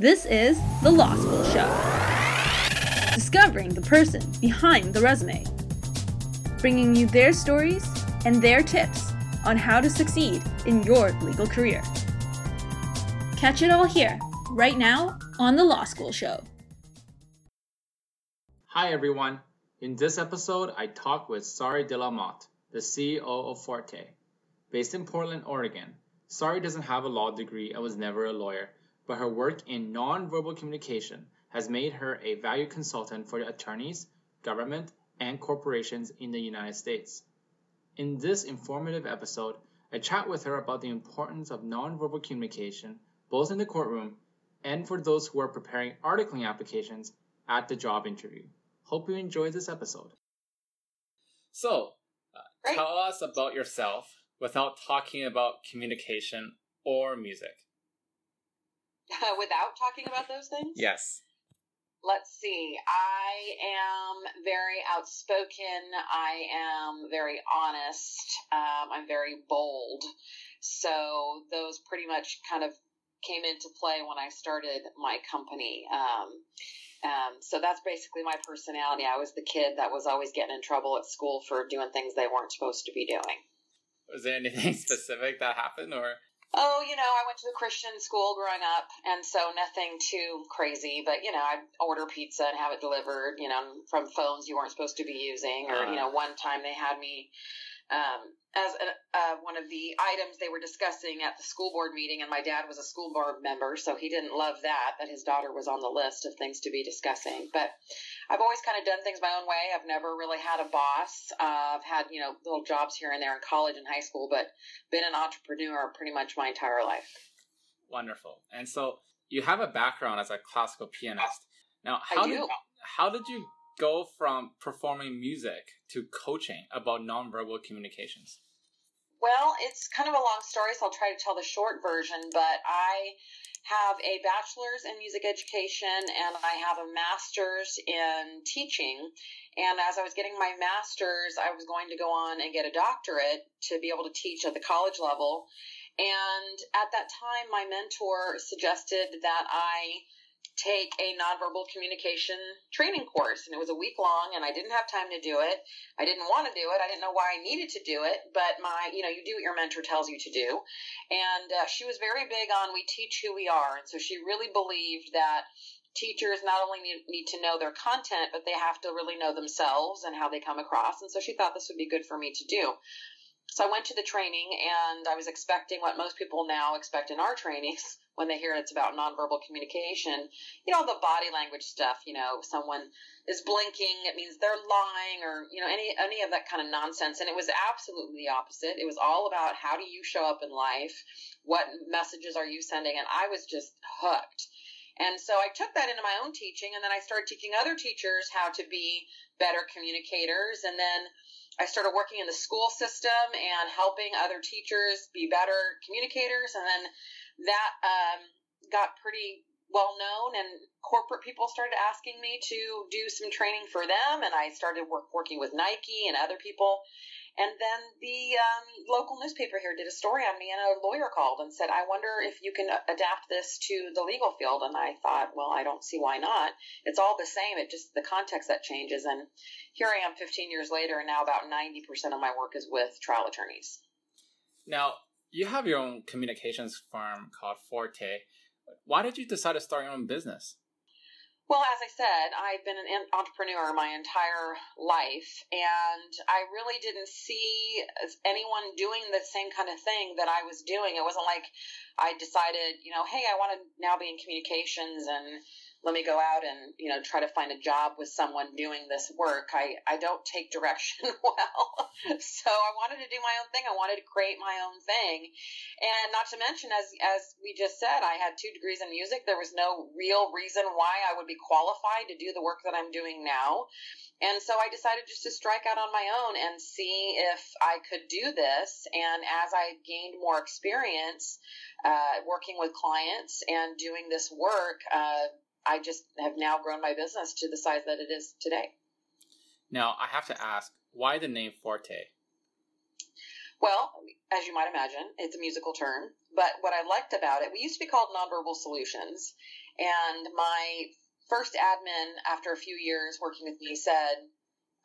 This is The Law School Show. Discovering the person behind the resume. Bringing you their stories and their tips on how to succeed in your legal career. Catch it all here, right now, on The Law School Show. Hi, everyone. In this episode, I talk with Sari de la Motte, the CEO of Forte. Based in Portland, Oregon, Sari doesn't have a law degree and was never a lawyer, but her work in nonverbal communication has made her a value consultant for attorneys, government, and corporations in the United States. In this informative episode, I chat with her about the importance of nonverbal communication, both in the courtroom and for those who are preparing articling applications at the job interview. Hope you enjoy this episode. So, uh, tell us about yourself without talking about communication or music. without talking about those things? Yes. Let's see. I am very outspoken. I am very honest. Um, I'm very bold. So those pretty much kind of came into play when I started my company. Um, um, so that's basically my personality. I was the kid that was always getting in trouble at school for doing things they weren't supposed to be doing. Was there anything specific that happened, or Oh, you know, I went to a Christian school growing up, and so nothing too crazy. But you know, I'd order pizza and have it delivered, you know, from phones you weren't supposed to be using. Or uh, you know, uh-huh. one time they had me um, as a, uh, one of the items they were discussing at the school board meeting, and my dad was a school board member, so he didn't love that that his daughter was on the list of things to be discussing. But I've always kind of done things my own way. I've never really had a boss. Uh, I've had you know little jobs here and there in college and high school, but been an entrepreneur pretty much my entire life. Wonderful. And so you have a background as a classical pianist. Now, how did how did you go from performing music to coaching about nonverbal communications? Well, it's kind of a long story, so I'll try to tell the short version. But I have a bachelor's in music education and I have a master's in teaching. And as I was getting my master's, I was going to go on and get a doctorate to be able to teach at the college level. And at that time, my mentor suggested that I take a nonverbal communication training course and it was a week long and I didn't have time to do it. I didn't want to do it. I didn't know why I needed to do it, but my, you know, you do what your mentor tells you to do. And uh, she was very big on we teach who we are. And so she really believed that teachers not only need, need to know their content, but they have to really know themselves and how they come across. And so she thought this would be good for me to do. So I went to the training and I was expecting what most people now expect in our trainings when they hear it's about nonverbal communication. You know, the body language stuff, you know, someone is blinking, it means they're lying or, you know, any any of that kind of nonsense. And it was absolutely the opposite. It was all about how do you show up in life? What messages are you sending? And I was just hooked. And so I took that into my own teaching and then I started teaching other teachers how to be better communicators and then I started working in the school system and helping other teachers be better communicators. And then that um, got pretty well known, and corporate people started asking me to do some training for them. And I started work, working with Nike and other people. And then the um, local newspaper here did a story on me, and a lawyer called and said, I wonder if you can adapt this to the legal field. And I thought, well, I don't see why not. It's all the same, it just the context that changes. And here I am 15 years later, and now about 90% of my work is with trial attorneys. Now, you have your own communications firm called Forte. Why did you decide to start your own business? Well, as I said, I've been an entrepreneur my entire life, and I really didn't see anyone doing the same kind of thing that I was doing. It wasn't like I decided, you know, hey, I want to now be in communications and let me go out and you know try to find a job with someone doing this work. I i don't take direction well. So i wanted to do my own thing. I wanted to create my own thing. And not to mention as as we just said i had two degrees in music. There was no real reason why i would be qualified to do the work that i'm doing now. And so I decided just to strike out on my own and see if I could do this. And as I gained more experience uh, working with clients and doing this work, uh, I just have now grown my business to the size that it is today. Now, I have to ask, why the name Forte? Well, as you might imagine. It's a musical term. But what I liked about it, we used to be called Nonverbal Solutions. And my first admin, after a few years working with me, said,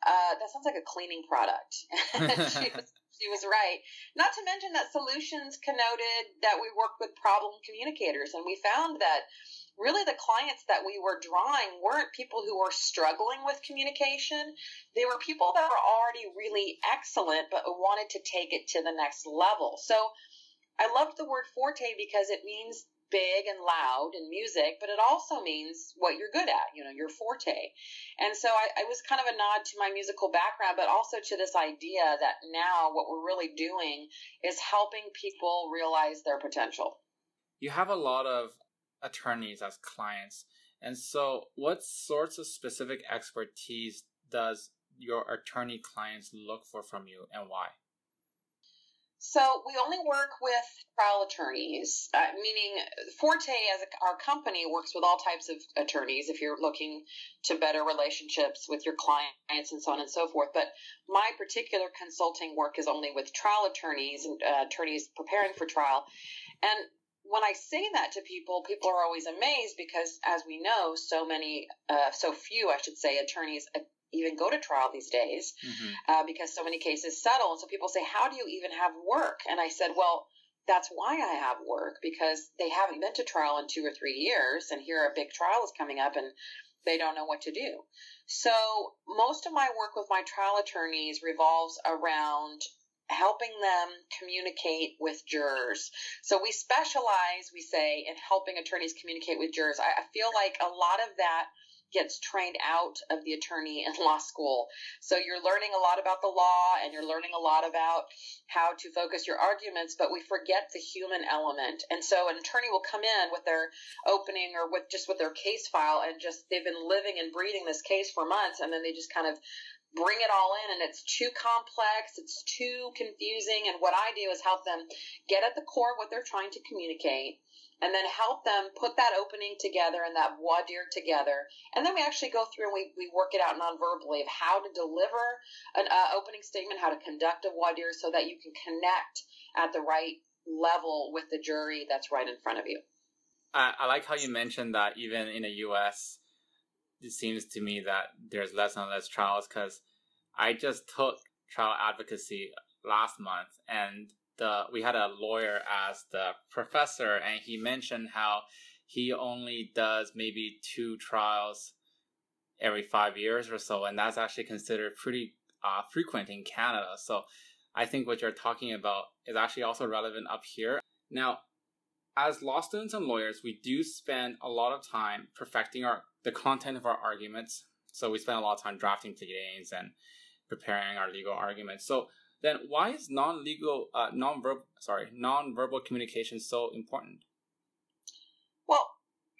uh, that sounds like a cleaning product. she, was, she was right. Not to mention that solutions connoted that we worked with problem communicators. And we found that really the clients that we were drawing weren't people who were struggling with communication. They were people that were already really excellent, but wanted to take it to the next level. So I loved the word forte because it means big and loud in music, but it also means what you're good at, you know, your forte. And so I, I was kind of a nod to my musical background, but also to this idea that now what we're really doing is helping people realize their potential. You have a lot of attorneys as clients. And so, what sorts of specific expertise does your attorney clients look for from you and why? So we only work with trial attorneys, uh, meaning Forte as a, our company works with all types of attorneys if you're looking to better relationships with your clients and so on and so forth. But my particular consulting work is only with trial attorneys and uh, attorneys preparing for trial. And when I say that to people, people are always amazed because, as we know, so many, uh, so few, I should say, attorneys even go to trial these days mm-hmm. uh, because so many cases settle. And so people say, How do you even have work? And I said, Well, that's why I have work because they haven't been to trial in two or three years. And here a big trial is coming up and they don't know what to do. So most of my work with my trial attorneys revolves around helping them communicate with jurors. So we specialize, we say, in helping attorneys communicate with jurors. I, I feel like a lot of that gets trained out of the attorney in law school. So you're learning a lot about the law and you're learning a lot about how to focus your arguments, but we forget the human element. And so an attorney will come in with their opening or with just with their case file and just they've been living and breathing this case for months and then they just kind of bring it all in and it's too complex, it's too confusing. And what I do is help them get at the core of what they're trying to communicate and then help them put that opening together and that voir dire together. And then we actually go through and we, we work it out non-verbally of how to deliver an uh, opening statement, how to conduct a voir dire so that you can connect at the right level with the jury that's right in front of you. I, I like how you mentioned that even in the U.S., it seems to me that there's less and less trials because I just took trial advocacy last month and the we had a lawyer as the professor and he mentioned how he only does maybe two trials every five years or so and that's actually considered pretty uh, frequent in canada. So i think what you're talking about is actually also relevant up here. Now as law students and lawyers we do spend a lot of time perfecting our the content of our arguments so we spend a lot of time drafting pleadings and preparing our legal arguments so then why is non-legal, uh, non-verbal, sorry, non-verbal communication so important? Well,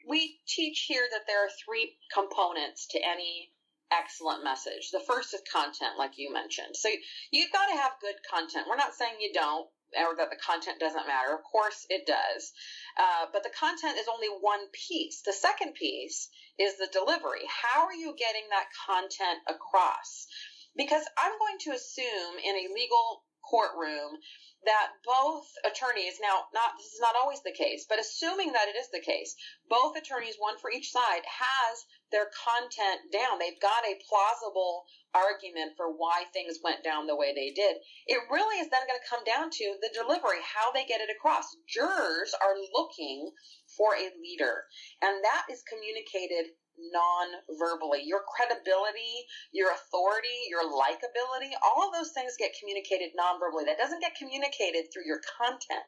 we teach here that there are three components to any excellent message. The first is content, like you mentioned. So you've got to have good content. We're not saying you don't or that the content doesn't matter. Of course it does. Uh, but the content is only one piece. The second piece is the delivery. How are you getting that content across? Because I'm going to assume in a legal courtroom that both attorneys now not this is not always the case but assuming that it is the case both attorneys one for each side has their content down. They've got a plausible argument for why things went down the way they did. It really is then going to come down to the delivery how they get it across. Jurors are looking for a leader and that is communicated non-verbally. Your credibility, your authority, your likability, all of those things get communicated non-verbally. That doesn't get communicated through your content.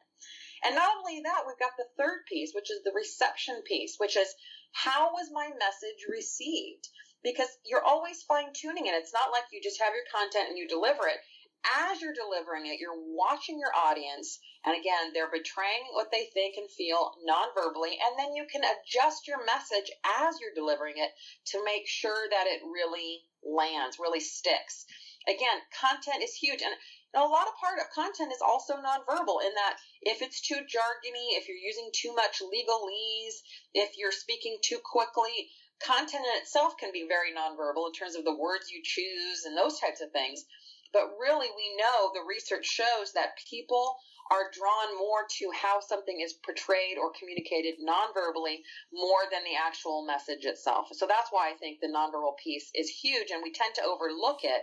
And not only that, we've got the third piece, which is the reception piece, which is how was my message received? Because you're always fine tuning it. It's not like you just have your content and you deliver it as you're delivering it, you're watching your audience, and again, they're betraying what they think and feel non-verbally, and then you can adjust your message as you're delivering it to make sure that it really lands, really sticks. Again, content is huge, and a lot of part of content is also nonverbal in that if it's too jargony, if you're using too much legalese, if you're speaking too quickly, content in itself can be very nonverbal in terms of the words you choose and those types of things. But really, we know the research shows that people are drawn more to how something is portrayed or communicated nonverbally more than the actual message itself. So that's why I think the nonverbal piece is huge, and we tend to overlook it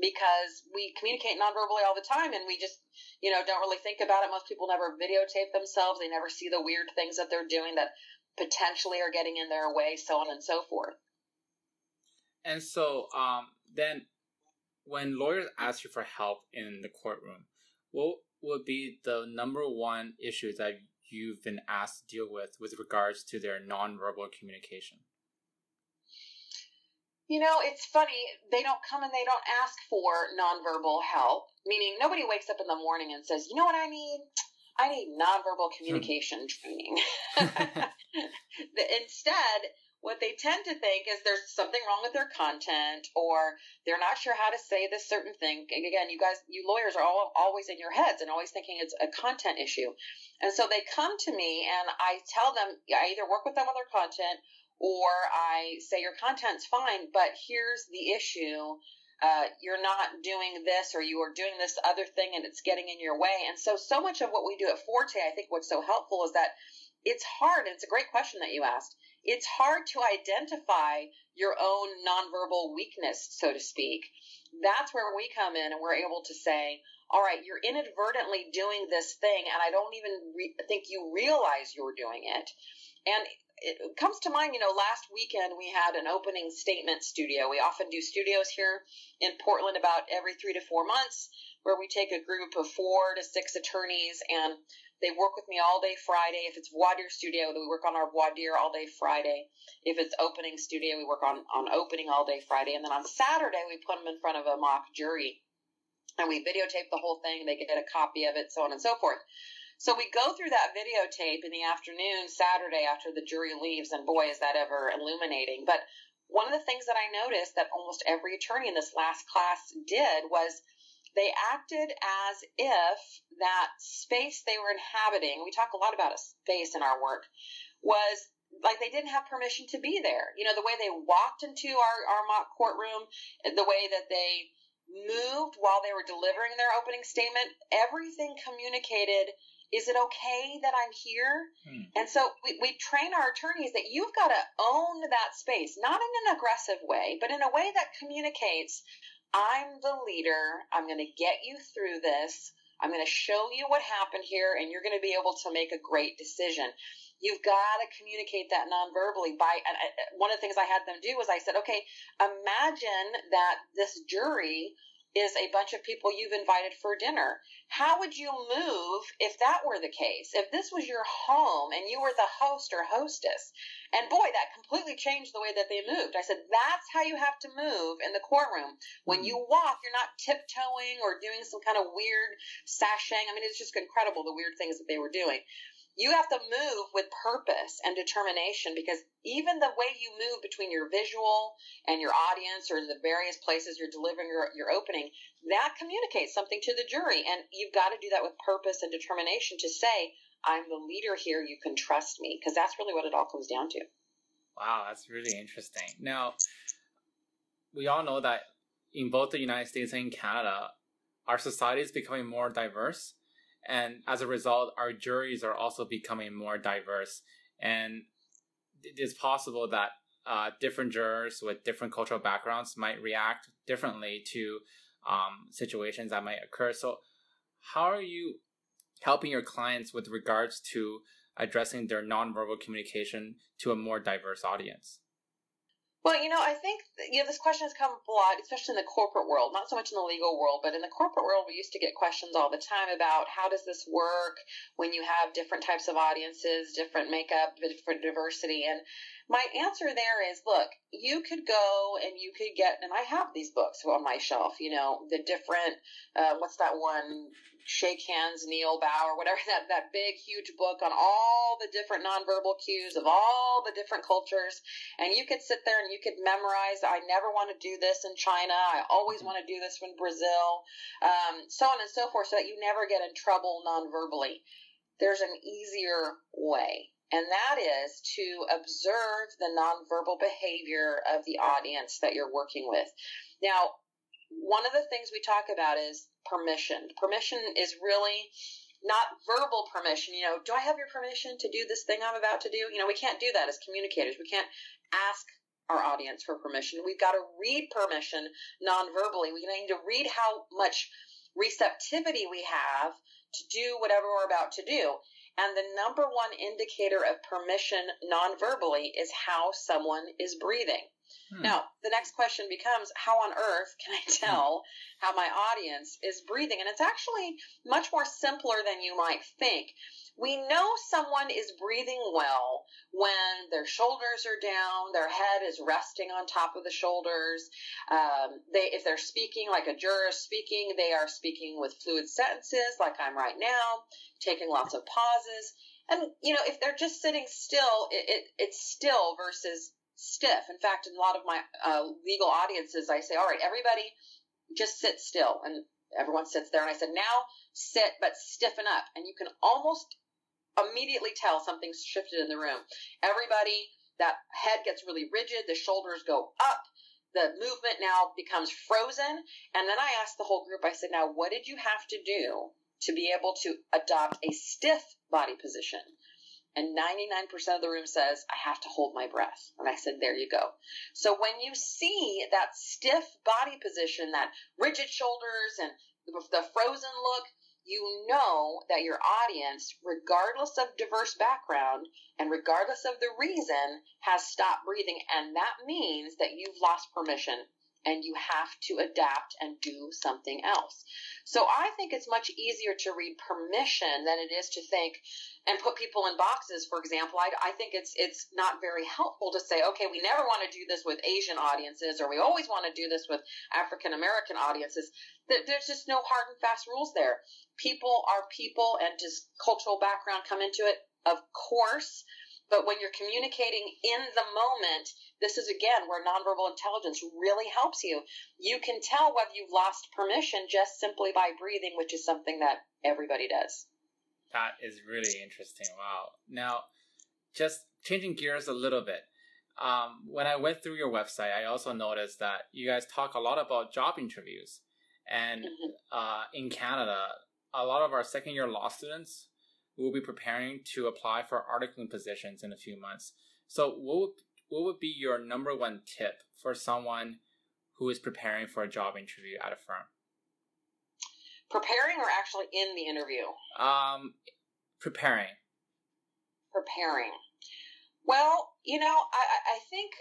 because we communicate nonverbally all the time and we just you know don't really think about it. Most people never videotape themselves. They never see the weird things that they're doing that potentially are getting in their way so on and so forth. And so um, then when lawyers ask you for help in the courtroom what would be the number one issue that you've been asked to deal with with regards to their nonverbal communication you know, it's funny. They don't come and they don't ask for nonverbal help, meaning nobody wakes up in the morning and says, you know what I need? I need nonverbal hmm. communication training. Instead, what they tend to think is there's something wrong with their content or they're not sure how to say this certain thing. Again, you guys, you lawyers are all, always in your heads and always thinking it's a content issue. And so they come to me and I tell them, I either work with them on their content or I say your content's fine, but here's the issue. Uh, you're not doing this or you are doing this other thing and it's getting in your way. And so, so much of what we do at Forte, I think what's so helpful is that it's hard. And it's a great question that you asked. It's hard to identify your own nonverbal weakness, so to speak. That's where we come in and we're able to say, all right, you're inadvertently doing this thing, and I don't even re- think you realize you're doing it. And it comes to mind, you know, last weekend we had an opening statement studio. We often do studios here in Portland about every three to four months where we take a group of four to six attorneys and they work with me all day Friday. If it's dire studio, we work on our dire all day Friday. If it's opening studio, we work on, on opening all day Friday. And then on Saturday, we put them in front of a mock jury and we videotape the whole thing. They get a copy of it, so on and so forth. So we go through that videotape in the afternoon, Saturday, after the jury leaves, and boy, is that ever illuminating. But one of the things that I noticed that almost every attorney in this last class did was they acted as if that space they were inhabiting, we talk a lot about a space in our work, was like they didn't have permission to be there. You know, the way they walked into our, our mock courtroom, the way that they moved while they were delivering their opening statement, everything communicated is it okay that I'm here? Hmm. And so we, we train our attorneys that you've got to own that space, not in an aggressive way, but in a way that communicates I'm the leader. I'm going to get you through this. I'm going to show you what happened here, and you're going to be able to make a great decision. You've got to communicate that non-verbally. By and one of the things I had them do was I said, okay, imagine that this jury is a bunch of people you've invited for dinner. How would you move if that were the case? If this was your home and you were the host or hostess? And boy, that completely changed the way that they moved. I said, that's how you have to move in the courtroom. When hmm. you walk, you're not tiptoeing or doing some kind of weird sashing. I mean, it's just incredible the weird things that they were doing you have to move with purpose and determination because even the way you move between your visual and your audience or the various places you're delivering your, your opening, that communicates something to the jury. And you've got to do that with purpose and determination to say, I'm the leader here, you can trust me, because that's really what it all comes down to. Wow, that's really interesting. Now, we all know that in both the United States and Canada, our society is becoming more diverse and as a result, our juries are also becoming more diverse. And it is possible that uh, different jurors with different cultural backgrounds might react differently to um, situations that might occur. So, how are you helping your clients with regards to addressing their nonverbal communication to a more diverse audience? Well, you know, I think you know this question has come up a lot, especially in the corporate world. Not so much in the legal world, but in the corporate world, we used to get questions all the time about how does this work when you have different types of audiences, different makeup, different diversity. And my answer there is, look, you could go and you could get, and I have these books on my shelf. You know, the different, uh, what's that one? Shake Hands, Kneel, Bow, or whatever that, that big, huge book on all the different nonverbal cues of all the different cultures. And you could sit there and you could memorize, I never want to do this in China. I always mm-hmm. want to do this in Brazil, um, so on and so forth, so that you never get in trouble nonverbally. There's an easier way. And that is to observe the nonverbal behavior of the audience that you're working with. Now, one of the things we talk about is permission. Permission is really not verbal permission. You know, do I have your permission to do this thing I'm about to do? You know, we can't do that as communicators. We can't ask our audience for permission. We've got to read permission non-verbally. We need to read how much receptivity we have to do whatever we're about to do. And the number one indicator of permission non-verbally is how someone is breathing. Hmm. Now, the next question becomes how on earth can I tell how my audience is breathing? And it's actually much more simpler than you might think. We know someone is breathing well when their shoulders are down, their head is resting on top of the shoulders. Um, they, if they're speaking like a juror speaking, they are speaking with fluid sentences, like I'm right now, taking lots of pauses. And you know, if they're just sitting still, it, it, it's still versus stiff. In fact, in a lot of my uh, legal audiences, I say, "All right, everybody, just sit still," and everyone sits there. And I said, "Now sit, but stiffen up." And you can almost immediately tell something's shifted in the room. Everybody, that head gets really rigid, the shoulders go up, the movement now becomes frozen. And then I asked the whole group, I said, now what did you have to do to be able to adopt a stiff body position? And 99% of the room says, I have to hold my breath. And I said, there you go. So when you see that stiff body position, that rigid shoulders and the frozen look, you know that your audience, regardless of diverse background and regardless of the reason, has stopped breathing. And that means that you've lost permission and you have to adapt and do something else. So I think it's much easier to read permission than it is to think and put people in boxes. For example, I, I think it's it's not very helpful to say, okay, we never want to do this with Asian audiences, or we always want to do this with African American audiences. There's just no hard and fast rules there. People are people, and does cultural background come into it? Of course. But when you're communicating in the moment, this is again where nonverbal intelligence really helps you. You can tell whether you've lost permission just simply by breathing, which is something that everybody does. That is really interesting. Wow. Now, just changing gears a little bit. Um, when I went through your website, I also noticed that you guys talk a lot about job interviews. And mm-hmm. uh, in Canada, a lot of our second year law students will be preparing to apply for articling positions in a few months. So, what would, what would be your number one tip for someone who is preparing for a job interview at a firm? Preparing or actually in the interview? Um, preparing. Preparing. Well, you know, I, I think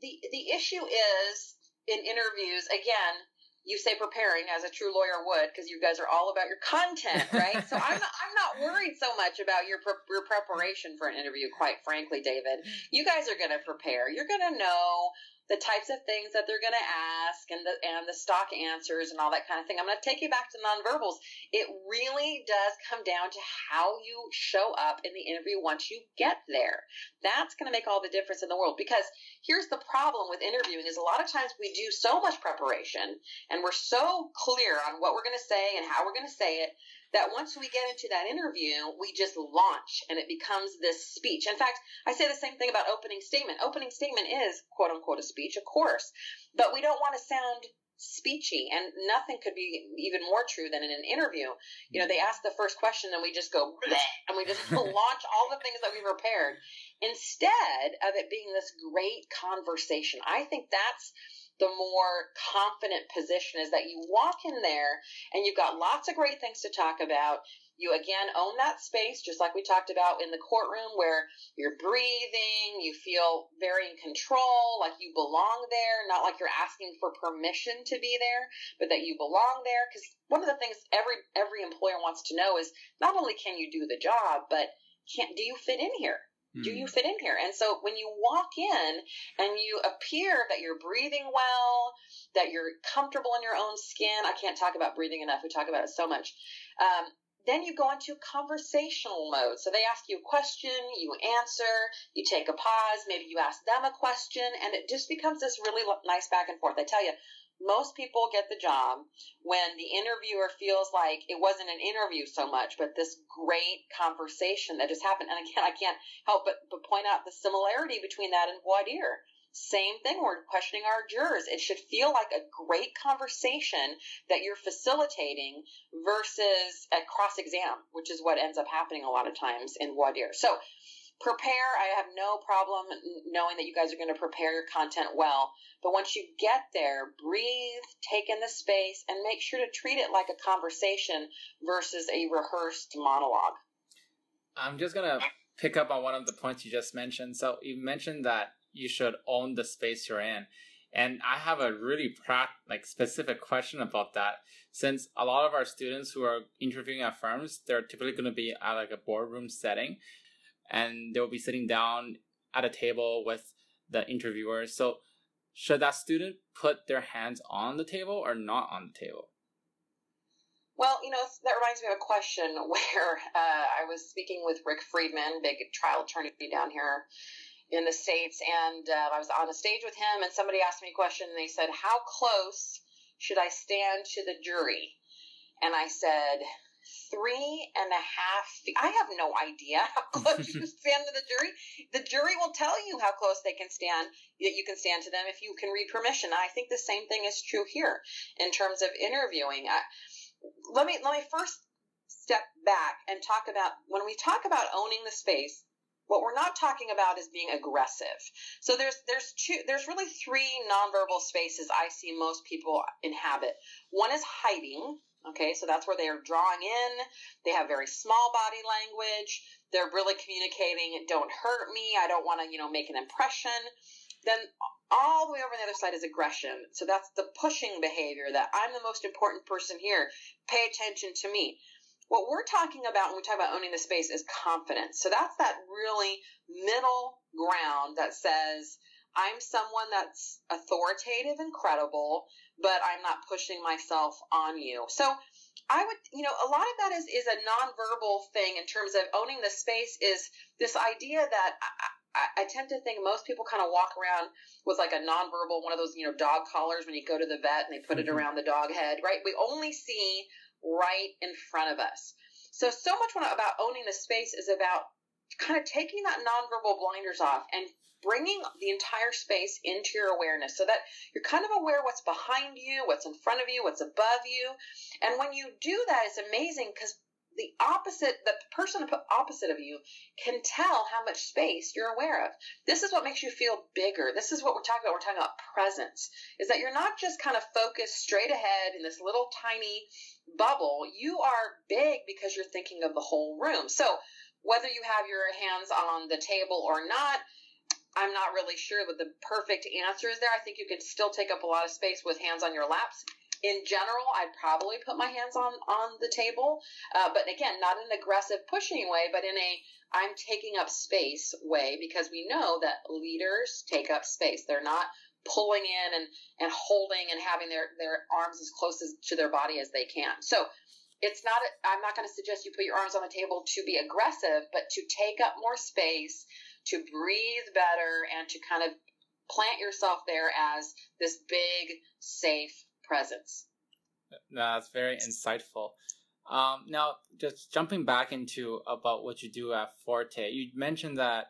the the issue is in interviews again you say preparing as a true lawyer would because you guys are all about your content, right? so I'm not, I'm not worried so much about your pre- your preparation for an interview. Quite frankly, David, you guys are going to prepare. You're going to know the types of things that they're going to ask and the and the stock answers and all that kind of thing. I'm going to take you back to nonverbals. It really does come down to how you show up in the interview once you get there. That's going to make all the difference in the world because here's the problem with interviewing is a lot of times we do so much preparation and we're so clear on what we're going to say and how we're going to say it that once we get into that interview, we just launch and it becomes this speech. In fact, I say the same thing about opening statement. Opening statement is quote unquote a speech, of course, but we don't want to sound speechy and nothing could be even more true than in an interview you know they ask the first question and we just go and we just launch all the things that we prepared instead of it being this great conversation i think that's the more confident position is that you walk in there and you've got lots of great things to talk about. You again own that space, just like we talked about in the courtroom, where you're breathing, you feel very in control, like you belong there, not like you're asking for permission to be there, but that you belong there. Because one of the things every every employer wants to know is not only can you do the job, but can do you fit in here? Do you hmm. fit in here? And so when you walk in and you appear that you're breathing well, that you're comfortable in your own skin, I can't talk about breathing enough. We talk about it so much. Um, then you go into conversational mode. So they ask you a question, you answer, you take a pause, maybe you ask them a question, and it just becomes this really nice back and forth. I tell you, most people get the job when the interviewer feels like it wasn't an interview so much, but this great conversation that just happened. And again, I can't help but, but point out the similarity between that and voir dire. Same thing, we're questioning our jurors. It should feel like a great conversation that you're facilitating versus a cross exam, which is what ends up happening a lot of times in voir dire. So, prepare. I have no problem knowing that you guys are going to prepare your content well. But once you get there, breathe, take in the space, and make sure to treat it like a conversation versus a rehearsed monologue. I'm just going to pick up on one of the points you just mentioned. So, you mentioned that you should own the space you're in. And I have a really like specific question about that. Since a lot of our students who are interviewing at firms, they're typically going to be at like a boardroom setting, and they'll be sitting down at a table with the interviewers. So, should that student put their hands on the table or not on the table? Well, you know, that reminds me of a question where uh, I was speaking with Rick Friedman, big trial attorney down here in the States, and uh, I was on a stage with him, and somebody asked me a question, and they said, How close should I stand to the jury? And I said, Three and a half feet. I have no idea how close you stand to the jury. The jury will tell you how close they can stand, that you can stand to them if you can read permission. I think the same thing is true here in terms of interviewing. Uh, let me let me first step back and talk about when we talk about owning the space what we're not talking about is being aggressive. So there's there's two there's really three nonverbal spaces I see most people inhabit. One is hiding. Okay, so that's where they are drawing in. They have very small body language. They're really communicating, don't hurt me. I don't want to, you know, make an impression. Then all the way over on the other side is aggression. So that's the pushing behavior that I'm the most important person here. Pay attention to me. What we're talking about when we talk about owning the space is confidence. So that's that really middle ground that says, I'm someone that's authoritative and credible, but I'm not pushing myself on you. So I would, you know, a lot of that is, is a nonverbal thing in terms of owning the space is this idea that I, I tend to think most people kind of walk around with like a nonverbal, one of those, you know, dog collars when you go to the vet and they put it mm-hmm. around the dog head, right? We only see right in front of us. So, so much about owning the space is about kind of taking that nonverbal blinders off and bringing the entire space into your awareness so that you're kind of aware what's behind you, what's in front of you, what's above you. And when you do that, it's amazing because the opposite, the person opposite of you can tell how much space you're aware of. This is what makes you feel bigger. This is what we're talking about. We're talking about presence, is that you're not just kind of focused straight ahead in this little tiny bubble. You are big because you're thinking of the whole room. So whether you have your hands on the table or not, I'm not really sure what the perfect answer is there. I think you could still take up a lot of space with hands on your laps in general, I'd probably put my hands on on the table, uh, but again, not in an aggressive pushing way, but in a I'm taking up space way because we know that leaders take up space. They're not pulling in and and holding and having their their arms as close as, to their body as they can. So it's not i'm not going to suggest you put your arms on the table to be aggressive but to take up more space to breathe better and to kind of plant yourself there as this big safe presence. That's very insightful. Um, now, just jumping back into about what you do at Forte, you mentioned that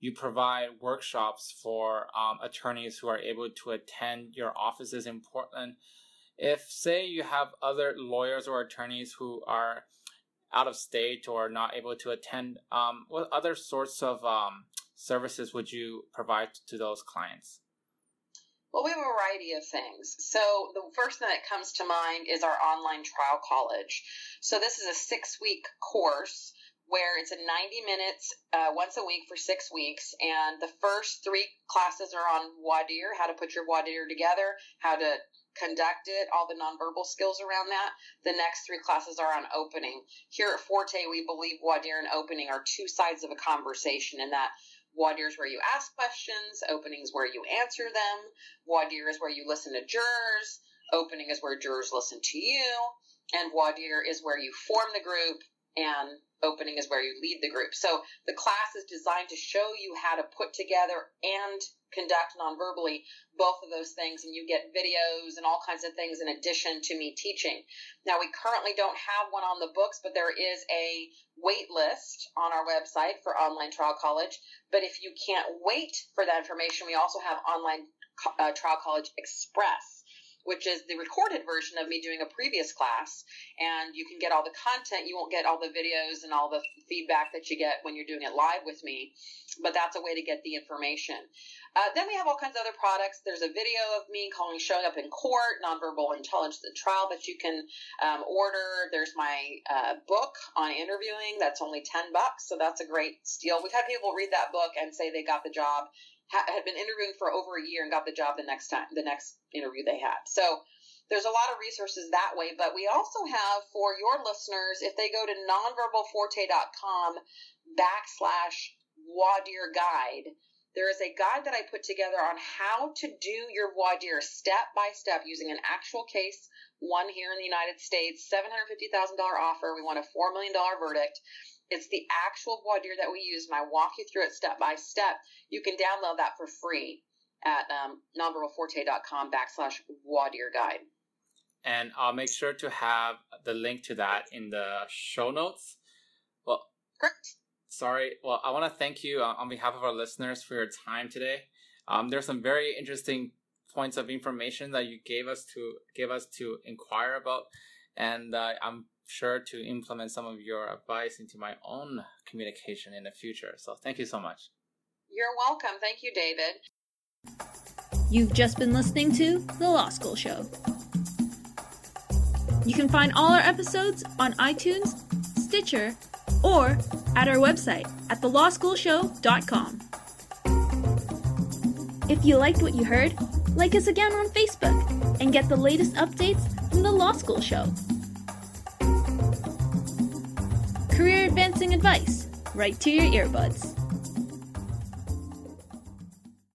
you provide workshops for um, attorneys who are able to attend your offices in Portland. If, say, you have other lawyers or attorneys who are out of state or not able to attend, um, what other sorts of um, services would you provide to those clients? Well, we have a variety of things. So the first thing that comes to mind is our online trial college. So this is a six week course where it's a 90 minutes uh, once a week for six weeks. And the first three classes are on dire, how to put your dire together, how to conduct it, all the nonverbal skills around that. The next three classes are on opening. Here at Forte, we believe voir dire and opening are two sides of a conversation in that voir dire is where you ask questions, openings where you answer them, voir dire is where you listen to jurors, opening is where jurors listen to you, and voir dire is where you form the group, and opening is where you lead the group. So the class is designed to show you how to put together and conduct non-verbally both of those things and you get videos and all kinds of things in addition to me teaching now we currently don't have one on the books but there is a wait list on our website for online trial college but if you can't wait for that information we also have online uh, trial college express which is the recorded version of me doing a previous class. And you can get all the content. You won't get all the videos and all the feedback that you get when you're doing it live with me, but that's a way to get the information. Uh, then we have all kinds of other products. There's a video of me calling, showing up in court, nonverbal intelligence at trial that you can um, order. There's my uh, book on interviewing. That's only 10 bucks. So that's a great steal. We've had people read that book and say they got the job ha- had been interviewing for over a year and got the job the next time, the next interview they had. So there's a lot of resources that way, but we also have for your listeners, if they go to nonverbalforte.com backslash dire guide, there is a guide that I put together on how to do your dire step by step using an actual case, one here in the United States, $750,000 offer. We want a $4 million verdict. It's the actual voir dire that we use, and I walk you through it step by step. You can download that for free at um, nonverbalforte.com backslash voir dire guide. And I'll make sure to have the link to that in the show notes. Well, correct. Sorry. Well, I want to thank you uh, on behalf of our listeners for your time today. Um, there's some very interesting points of information that you gave us to give us to inquire about, and uh, I'm sure to implement some of your advice into my own communication in the future. So thank you so much. You're welcome. Thank you, David. You've just been listening to The Law School Show. You can find all our episodes on iTunes, Stitcher, or at our website at thelawschoolshow.com. If you liked what you heard, like us again on Facebook and get the latest updates from The Law School Show advice right to your earbuds.